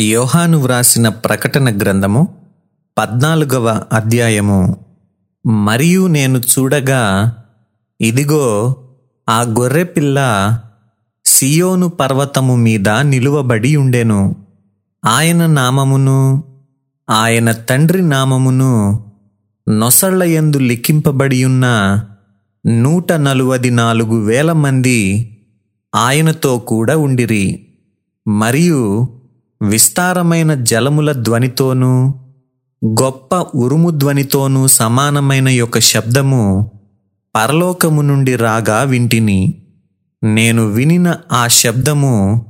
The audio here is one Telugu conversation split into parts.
యోహాను వ్రాసిన ప్రకటన గ్రంథము పద్నాలుగవ అధ్యాయము. మరియు నేను చూడగా ఇదిగో ఆ గొర్రెపిల్ల సియోను పర్వతము మీద నిలువబడి ఉండెను. ఆయన నామమును ఆయన తండ్రి నామమును నొసళ్ళయందు లిఖింపబడి ఉన్న నూట నలువది నాలుగు వేల మంది ఆయనతో కూడా ఉండిరి. మరియు విస్తారమైన జలముల ధ్వనితోనూ గొప్ప ఉరుము ధ్వనితోనూ సమానమైన యొక్క శబ్దము పరలోకము నుండి రాగా వింటిని. నేను వినిన ఆ శబ్దము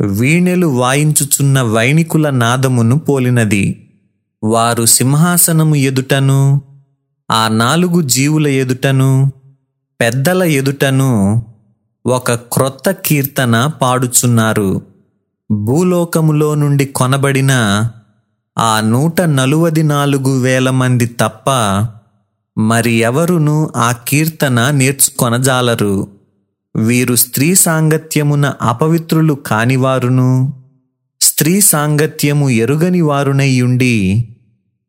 వీణెలు వాయించుచున్న వైణికుల నాదమును పోలినది. వారు సింహాసనము ఎదుటను ఆ నాలుగు జీవుల ఎదుటను పెద్దల ఎదుటను ఒక క్రొత్త కీర్తన పాడుచున్నారు. భూలోకములో నుండి కొనబడిన ఆ నూట నలువది నాలుగు వేల మంది తప్ప మరి ఎవరును ఆ కీర్తన నేర్చుకొనజాలరు? వీరు స్త్రీ సాంగత్యమున అపవిత్రులు కానివారును స్త్రీ సాంగత్యము ఎరుగని వారునయ్యుండి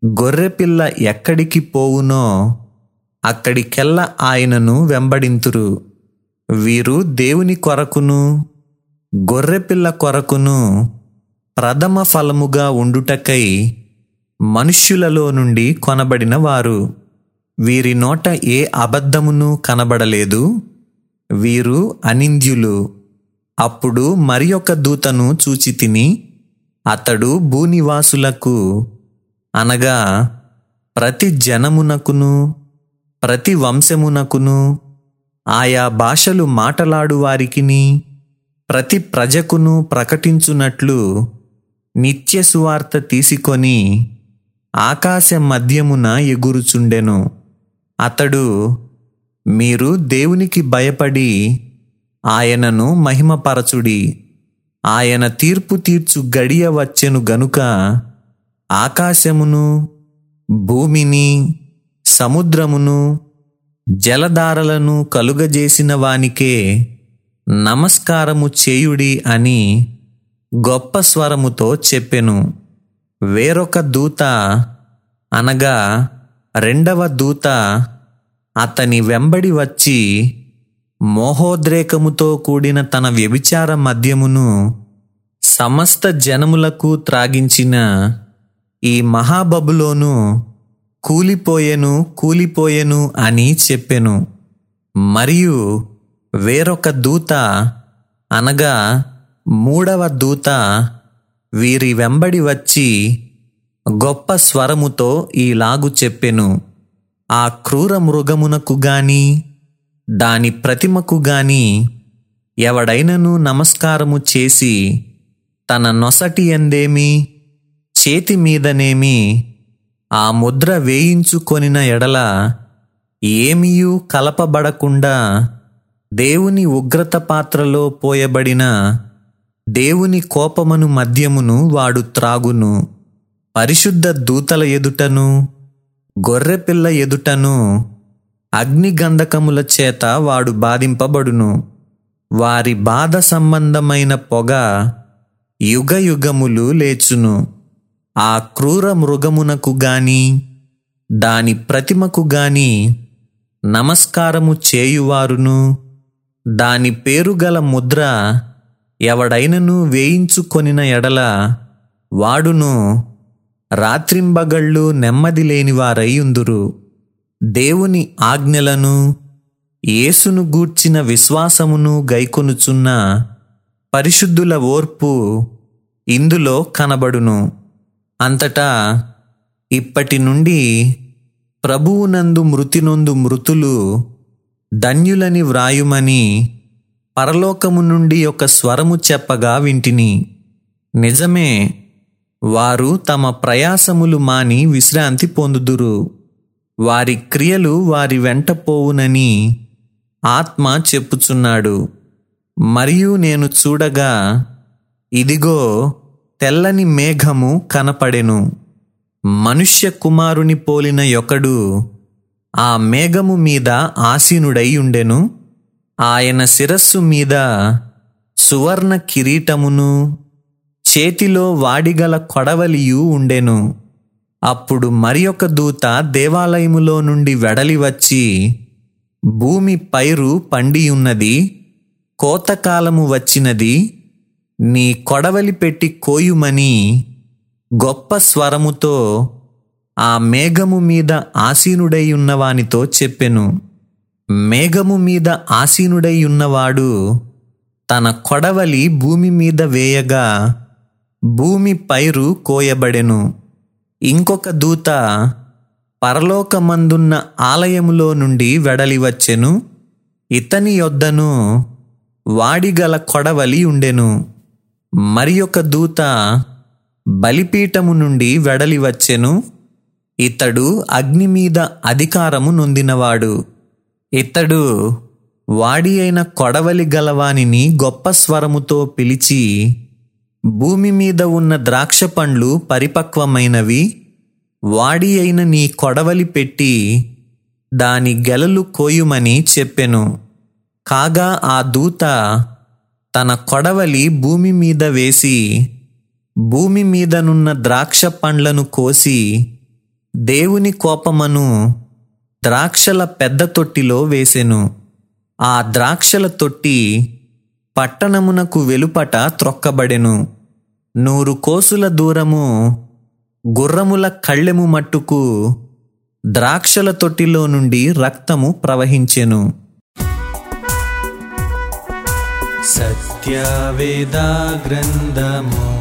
గొర్రెపిల్ల ఎక్కడికి పోవునో అక్కడికెల్ల ఆయనను వెంబడింతురు. వీరు దేవుని కొరకును గొర్రెపిల్ల కొరకును ప్రథమ ఫలముగా ఉండుటకై మనుష్యులలో నుండి కొనబడిన వారు. వీరి నోట ఏ అబద్ధమును కనబడలేదు. వీరు అనింద్యులు. అప్పుడు మరి ఒక దూతను చూచి తిని అతడు భూనివాసులకు అనగా ప్రతి జనమునకును ప్రతి వంశమునకును ఆయా భాషలు మాటలాడు వారికిని ప్రతి ప్రజకును ప్రకటించునట్లు నిత్య సువార్త తీసుకొని ఆకాశ మధ్యమున ఎగురుచుండెను. అతడు మీరు దేవునికి భయపడి ఆయనను మహిమపరచుడి. ఆయన తీర్పు తీర్చు గడియ వచ్చెను గనుక ఆకాశమును భూమిని సముద్రమును జలధారలను కలుగజేసిన వానికే నమస్కారము చేయుడి అని గొప్ప స్వరముతో చెప్పెను. వేరొక దూత అనగా రెండవ దూత అతని వెంబడి వచ్చి మోహోద్రేకముతో కూడిన తన వ్యభిచార మద్యమును సమస్త జనములకు త్రాగించిన ఈ మహాబబులోను కూలిపోయెను కూలిపోయెను అని చెప్పెను. మరియు వేరొక దూత అనగా మూడవ దూత వీరి వెంబడి వచ్చి గొప్ప స్వరముతో ఈలాగు చెప్పెను. ఆ క్రూర మృగమునకు గాని దాని ప్రతిమకు గాని ఎవడైనను నమస్కారము చేసి తన నొసటి ఎందేమి చేతి మీదనేమి ఆ ముద్ర వేయించుకొనిన ఎడల ఏమీయూ కలపబడకుండా దేవుని ఉగ్రత పాత్రలో పోయబడిన దేవుని కోపమను మద్యమును వాడు త్రాగును. పరిశుద్ధ దూతల ఎదుటను గొర్రెపిల్ల ఎదుటను అగ్నిగంధకముల చేత వాడు బాధింపబడును. వారి బాధ సంబంధమైన పొగ యుగ యుగములు లేచును. ఆ క్రూర మృగమునకు గాని దాని ప్రతిమకు గాని నమస్కారము చేయువారును. దాని పేరుగల ముద్ర ఎవడైనను వేయించుకొనిన ఎడల వాడును రాత్రింబగళ్ళు నెమ్మది లేని వారయ్యుందురు దేవుని ఆజ్ఞలను యేసును గూర్చిన విశ్వాసమును గైకొనుచున్న పరిశుద్ధుల ఓర్పు ఇందులో కనబడును. అంతటా ఇప్పటి నుండి ప్రభువునందు మృతినొందు మృతులు ధన్యులని వ్రాయుమని పరలోకము నుండి ఒక స్వరము చెప్పగా వింటిని. నిజమే వారు తమ ప్రయాసములు మాని విశ్రాంతి పొందుదురు. వారి క్రియలు వారి వెంట పోవునని ఆత్మ చెప్పుచున్నాడు. మరియు నేను చూడగా ఇదిగో తెల్లని మేఘము కనపడెను. మనుష్య కుమారుని పోలిన యొకడు ఆ మేఘము మీద ఆసీనుడై ఉండెను. ఆయన శిరస్సు మీద సువర్ణ కిరీటమును. చేతిలో వాడిగల కొడవలియు ఉండెను. అప్పుడు మరి ఒక దూత దేవాలయములో నుండి వెడలి వచ్చి భూమి పైరు పండియున్నది కోతకాలము వచ్చినది నీ కొడవలి పెట్టి కోయుమని గొప్ప స్వరముతో ఆ మేఘము మీద ఆసీనుడై ఉన్నవానితో చెప్పెను. మేఘము మీద ఆసీనుడై ఉన్నవాడు తన కొడవలి భూమి మీద వేయగా భూమి పైరు కోయబడెను. ఇంకొక దూత పరలోకమందున్న ఆలయములో నుండి వెడలివచ్చెను. ఇతని యొద్దను వాడిగల కొడవలి ఉండెను. మరి ఒక దూత బలిపీఠము నుండి వెడలివచ్చెను. వచ్చెను ఇతడు అగ్ని మీద అధికారము నొందినవాడు. ఇతడు వాడి అయిన కొడవలి గలవానిని గొప్ప స్వరముతో పిలిచి భూమి మీద ఉన్న ద్రాక్ష పండ్లు పరిపక్వమైనవి వాడి అయిన నీ కొడవలి పెట్టి దాని గెలలు కోయుమని చెప్పెను. కాగా ఆ దూత తన కొడవలి భూమి మీద వేసి భూమి మీదనున్న ద్రాక్ష పండ్లను కోసి దేవుని కోపమను ద్రాక్షల పెద్ద తొట్టిలో వేసెను. ఆ ద్రాక్షల తొట్టి పట్టణమునకు వెలుపట త్రొక్కబడెను. నూరు కోసుల దూరము గుర్రముల కళ్ళెము మట్టుకు ద్రాక్షల తొట్టిలో నుండి రక్తము ప్రవహించెను. సత్యవేద గ్రంథము